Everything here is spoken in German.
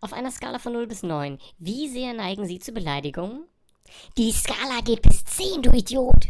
Auf einer Skala von 0 bis 9, wie sehr neigen Sie zu Beleidigungen? Die Skala geht bis 10, du Idiot.